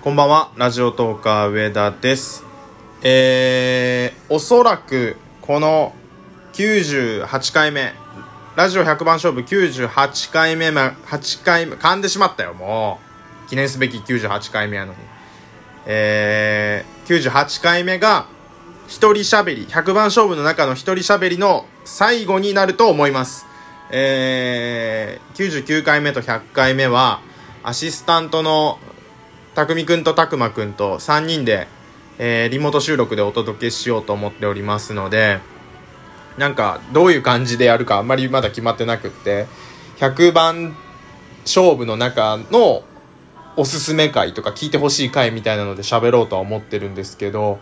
こんばんは、ラジオトーカー上田です。えー、おそらく、この98回目、ラジオ100番勝負98回目ま、8回目、噛んでしまったよ、もう。記念すべき98回目やのに。えー、98回目が、一人喋り、100番勝負の中の一人喋りの最後になると思います。えー、99回目と100回目は、アシスタントのたくみくんとたくまくんと3人で、えーリモート収録でお届けしようと思っておりますので、なんか、どういう感じでやるかあんまりまだ決まってなくって、100番勝負の中のおすすめ回とか聞いてほしい回みたいなので喋ろうとは思ってるんですけど、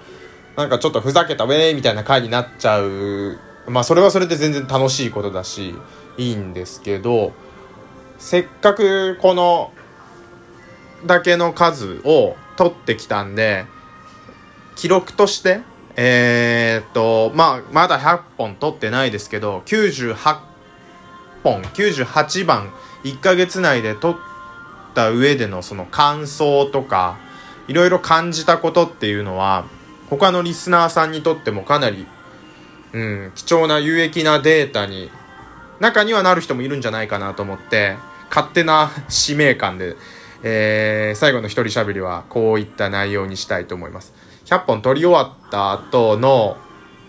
なんかちょっとふざけたウェーイみたいな回になっちゃう。まあそれはそれで全然楽しいことだし、いいんですけど、せっかくこのだけの数を取ってきたんで、記録として、えーっと、まあ、まだ100本取ってないですけど、98本、98番、1ヶ月内で取った上でのその感想とか、いろいろ感じたことっていうのは、他のリスナーさんにとってもかなり、うん、貴重な有益なデータに、中にはなる人もいるんじゃないかなと思って、勝手な使命感で、えー最後の一人喋りはこういった内容にしたいと思います。100本撮り終わった後の、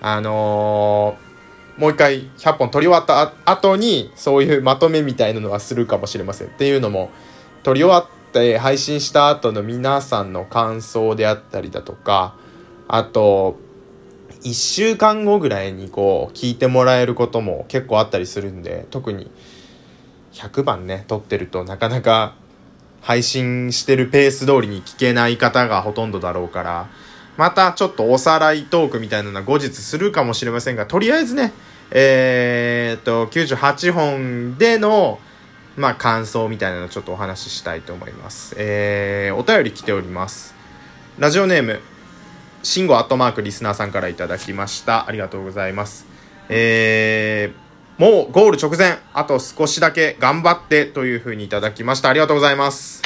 あのーもう一回100本撮り終わった後に、そういうまとめみたいなのはするかもしれません。っていうのも、撮り終わって配信した後の皆さんの感想であったりだとか、あと、1週間後ぐらいにこう、聞いてもらえることも結構あったりするんで、特に100番ね、撮ってるとなかなか配信してるペース通りに聞けない方がほとんどだろうから、またちょっとおさらいトークみたいなのは後日するかもしれませんが、とりあえずね、えーっと、98本での、まあ、感想みたいなのちょっとお話ししたいと思います。えー、お便り来ております。ラジオネーム、シンゴアットマークリスナーさんからいただきました。ありがとうございます。えー、もうゴール直前、あと少しだけ頑張ってというふうにいただきました。ありがとうございます。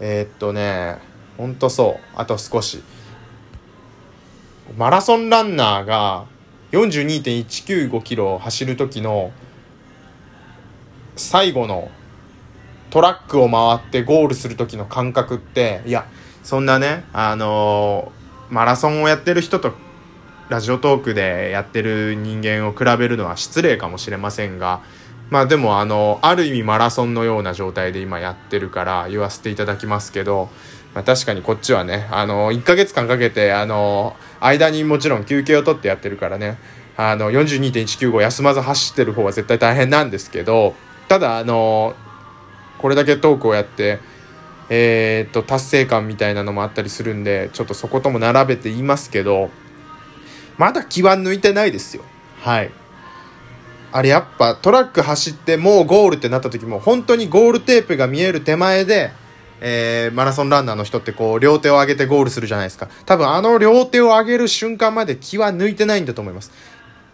えー、っとね、ほんとそう。あと少し。マラソンランナーが42.195キロを走る時の最後のトラックを回ってゴールする時の感覚って、いや、そんなね、あのーマラソンをやってる人とラジオトークでやってる人間を比べるのは失礼かもしれませんが、まあでもあの、ある意味マラソンのような状態で今やってるから言わせていただきますけど、まあ確かにこっちはね、あの、1ヶ月間かけて、あの、間にもちろん休憩を取ってやってるからね、あの、42.195休まず走ってる方は絶対大変なんですけど、ただあの、これだけトークをやって、えーっと、達成感みたいなのもあったりするんで、ちょっとそことも並べて言いますけど、まだ気は抜いてないですよ。はい。あれやっぱトラック走ってもうゴールってなった時も本当にゴールテープが見える手前で、えーマラソンランナーの人ってこう両手を上げてゴールするじゃないですか。多分あの両手を上げる瞬間まで気は抜いてないんだと思います。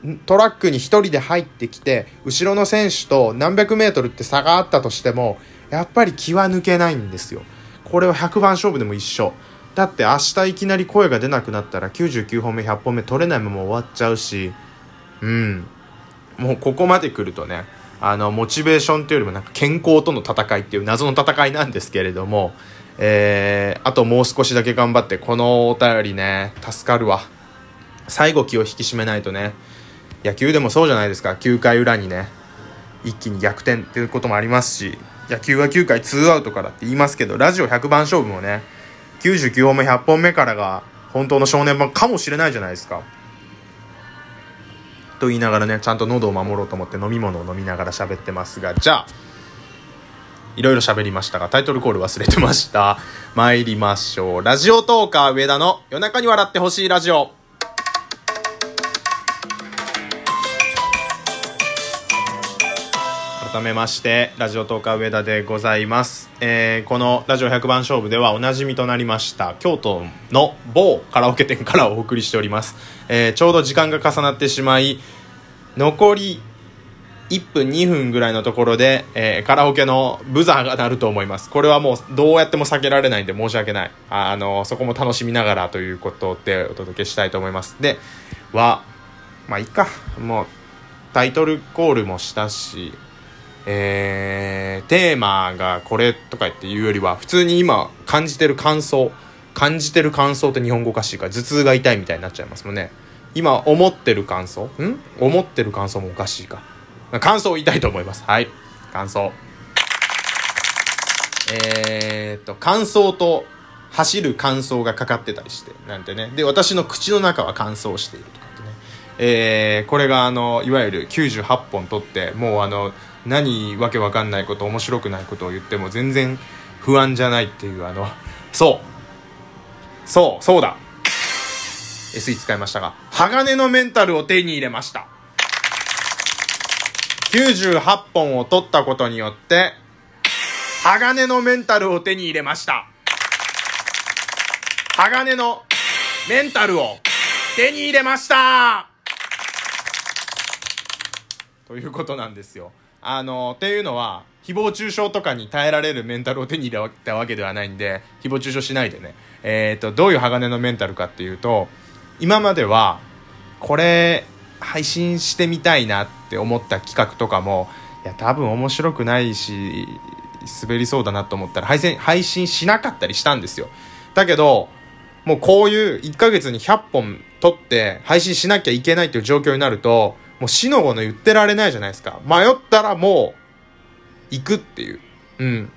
んトラックに一人で入ってきて、後ろの選手と何百メートルって差があったとしても、やっぱり気は抜けないんですよ。これは100番勝負でも一緒。だって明日いきなり声が出なくなったら99本目100本目取れないまま終わっちゃうし、うん。もうここまで来るとね、あの、モチベーションというよりもなんか健康との戦いっていう謎の戦いなんですけれども、えー、あともう少しだけ頑張って、このお便りね、助かるわ。最後気を引き締めないとね、野球でもそうじゃないですか、9回裏にね、一気に逆転っていうこともありますし、野球は9回2アウトからって言いますけど、ラジオ100番勝負もね、99本目100本目からが本当の正念場かもしれないじゃないですか。と言いながらね、ちゃんと喉を守ろうと思って飲み物を飲みながら喋ってますが、じゃあ、いろいろ喋りましたが、タイトルコール忘れてました。参りましょう。ラジオトーカー上田の夜中に笑ってほしいラジオ。改めまして、ラジオトーカー上田でございます。えーこのラジオ100番勝負ではおなじみとなりました、京都の某カラオケ店からお送りしております。えーちょうど時間が重なってしまい、残り1分2分ぐらいのところで、えー、カラオケのブザーが鳴ると思います。これはもうどうやっても避けられないんで申し訳ない。あの、そこも楽しみながらということでお届けしたいと思います。で、は、まあいいか。もうタイトルコールもしたし、えー、テーマがこれとかっていうよりは、普通に今感じてる感想、感じてる感想って日本語おかしいから頭痛が痛いみたいになっちゃいますもんね。今思ってる感想ん？思ってる感想もおかしいか。感想を言いたいと思います。はい。感想。えー、っと、感想と走る感想がかかってたりして、なんてね。で、私の口の中は乾燥しているとか。えー、これがあの、いわゆる98本取って、もうあの、何わけわかんないこと面白くないことを言っても全然不安じゃないっていうあの そう。そうそうだ。SE 使いましたが鋼のメンタルを手に入れました。98本を取ったことによって鋼のメンタルを手に入れました。鋼のメンタルを手に入れました。ということなんですよ。あのっていうのは誹謗中傷とかに耐えられるメンタルを手に入れたわけではないんで誹謗中傷しないでね。えっ、ー、とどういう鋼のメンタルかっていうと今まではこれ配信してみたいなって思った企画とかもいや多分面白くないし滑りそうだなと思ったら配信配信しなかったりしたんですよ。だけどもうこういう1ヶ月に100本撮って配信しなきゃいけないっていう状況になるともう死の子の言ってられないじゃないですか。迷ったらもう、行くっていう。うん。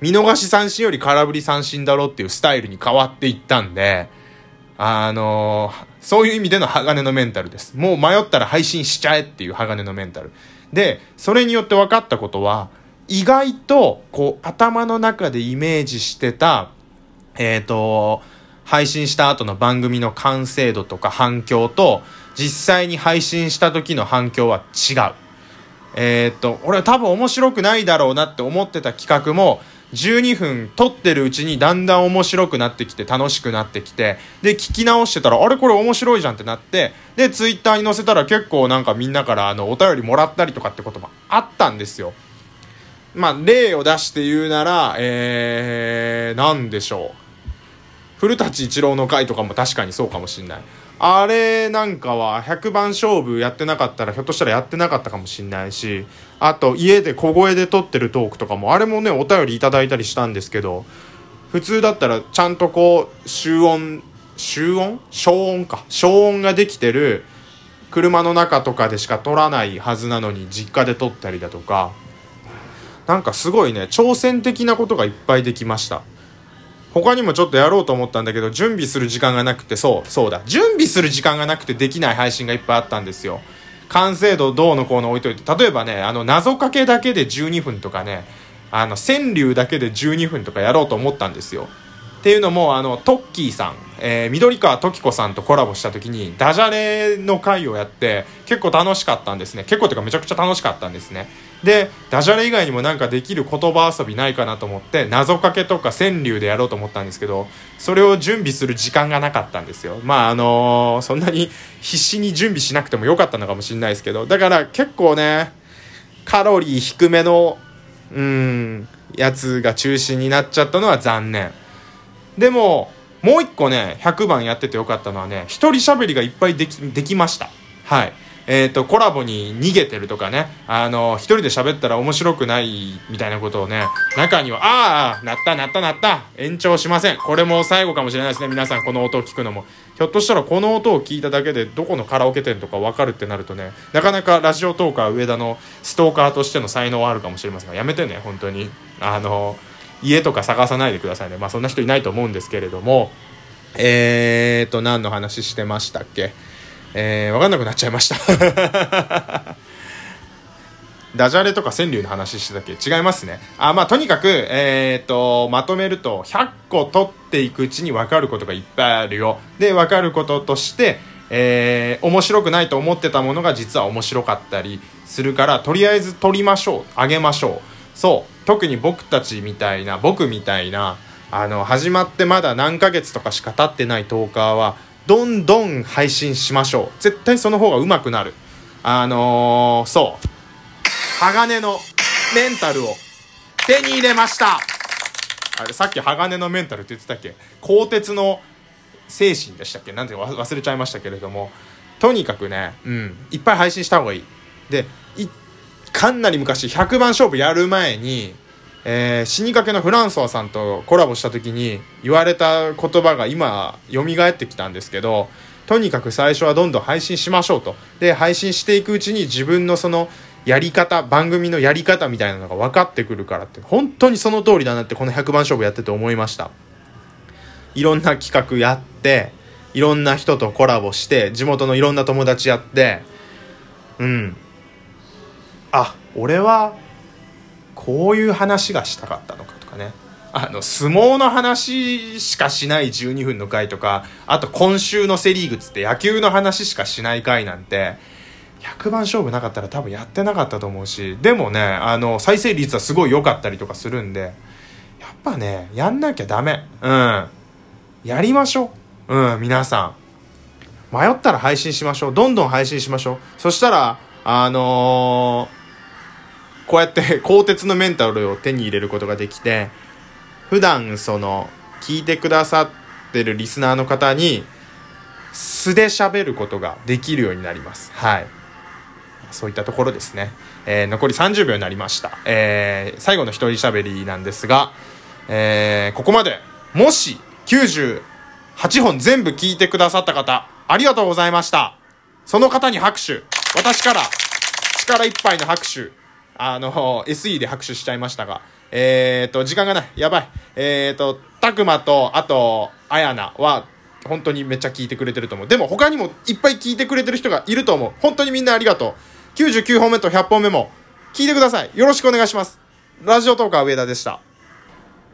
見逃し三振より空振り三振だろっていうスタイルに変わっていったんで、あのー、そういう意味での鋼のメンタルです。もう迷ったら配信しちゃえっていう鋼のメンタル。で、それによって分かったことは、意外と、こう、頭の中でイメージしてた、えっ、ー、と、配信した後の番組の完成度とか反響と、実際に配信した時の反響は違う。えー、っと、俺は多分面白くないだろうなって思ってた企画も、12分撮ってるうちにだんだん面白くなってきて楽しくなってきて、で、聞き直してたら、あれこれ面白いじゃんってなって、で、ツイッターに載せたら結構なんかみんなからあの、お便りもらったりとかってこともあったんですよ。まあ、例を出して言うなら、えー、なんでしょう。古舘一郎の回とかも確かにそうかもしんない。あれなんかは100番勝負やってなかったらひょっとしたらやってなかったかもしんないし、あと家で小声で撮ってるトークとかもあれもね、お便りいただいたりしたんですけど、普通だったらちゃんとこう、集音、集音？消音か。消音ができてる車の中とかでしか撮らないはずなのに実家で撮ったりだとか、なんかすごいね、挑戦的なことがいっぱいできました。他にもちょっとやろうと思ったんだけど、準備する時間がなくて、そう、そうだ。準備する時間がなくてできない配信がいっぱいあったんですよ。完成度どうのこうの置いといて、例えばね、あの、謎かけだけで12分とかね、あの、川柳だけで12分とかやろうと思ったんですよ。っていうのも、あの、トッキーさん、えー、緑川時子さんとコラボした時に、ダジャレの回をやって、結構楽しかったんですね。結構てかめちゃくちゃ楽しかったんですね。でダジャレ以外にもなんかできる言葉遊びないかなと思って謎かけとか川柳でやろうと思ったんですけどそれを準備する時間がなかったんですよ。まああのー、そんなに必死に準備しなくてもよかったのかもしれないですけどだから結構ねカロリー低めのうんやつが中心になっちゃったのは残念。でももう一個ね100番やっててよかったのはね一人喋りがいっぱいできできました。はい。えっ、と、コラボに逃げてるとかね、あの、一人で喋ったら面白くないみたいなことをね、中には、ああ、なったなったなった、延長しません。これも最後かもしれないですね、皆さんこの音を聞くのも。ひょっとしたらこの音を聞いただけでどこのカラオケ店とかわかるってなるとね、なかなかラジオトーカー上田のストーカーとしての才能はあるかもしれませんが、やめてね、本当に。あの、家とか探さないでくださいね。まあそんな人いないと思うんですけれども、えーと、何の話してましたっけ？えー、わかんなくなっちゃいました ダジャレとか川柳の話してたっけ？違いますね。あ、まあ、とにかく、えっ、と、まとめると、100個取っていくうちに分かることがいっぱいあるよ。で、分かることとして、えー、面白くないと思ってたものが実は面白かったりするから、とりあえず取りましょう。あげましょう。そう。特に僕たちみたいな、僕みたいな、あの、始まってまだ何ヶ月とかしか経ってないトーカーは、どんどん配信しましょう。絶対その方が上手くなる。あのー、そう。鋼のメンタルを手に入れました。あれさっき鋼のメンタルって言ってたっけ？鋼鉄の精神でしたっけ？なんて忘れちゃいましたけれども。とにかくね、うん、いっぱい配信した方がいい。でかなり昔100番勝負やる前にえー、死にかけのフランソワさんとコラボした時に言われた言葉が今蘇ってきたんですけどとにかく最初はどんどん配信しましょうと。で配信していくうちに自分のそのやり方番組のやり方みたいなのが分かってくるからって本当にその通りだなってこの100番勝負やってて思いました。いろんな企画やっていろんな人とコラボして地元のいろんな友達やってうん。あ俺はこういう話がしたかったのかとかね。あの相撲の話しかしない12分の回とかあと今週のセ・リーグっつって野球の話しかしない回なんて100番勝負なかったら多分やってなかったと思うしでもねあの再生率はすごい良かったりとかするんでやっぱねやんなきゃダメ。うん。やりましょう。うん皆さん。迷ったら配信しましょう。どんどん配信しましょう。そしたらあのーこうやって 鋼鉄のメンタルを手に入れることができて普段その聞いてくださってるリスナーの方に素で喋ることができるようになります。はい。そういったところですね、えー、残り30秒になりました、えー、最後の一人喋りなんですが、えー、ここまでもし98本全部聞いてくださった方ありがとうございました。その方に拍手。私から力いっぱいの拍手。あの、SE で拍手しちゃいましたが、えーと、時間がない。やばい。えーと、たくまと、あと、あやなは、本当にめっちゃ聞いてくれてると思う。でも他にもいっぱい聞いてくれてる人がいると思う。本当にみんなありがとう。99本目と100本目も聞いてください。よろしくお願いします。ラジオトーカー上田でした。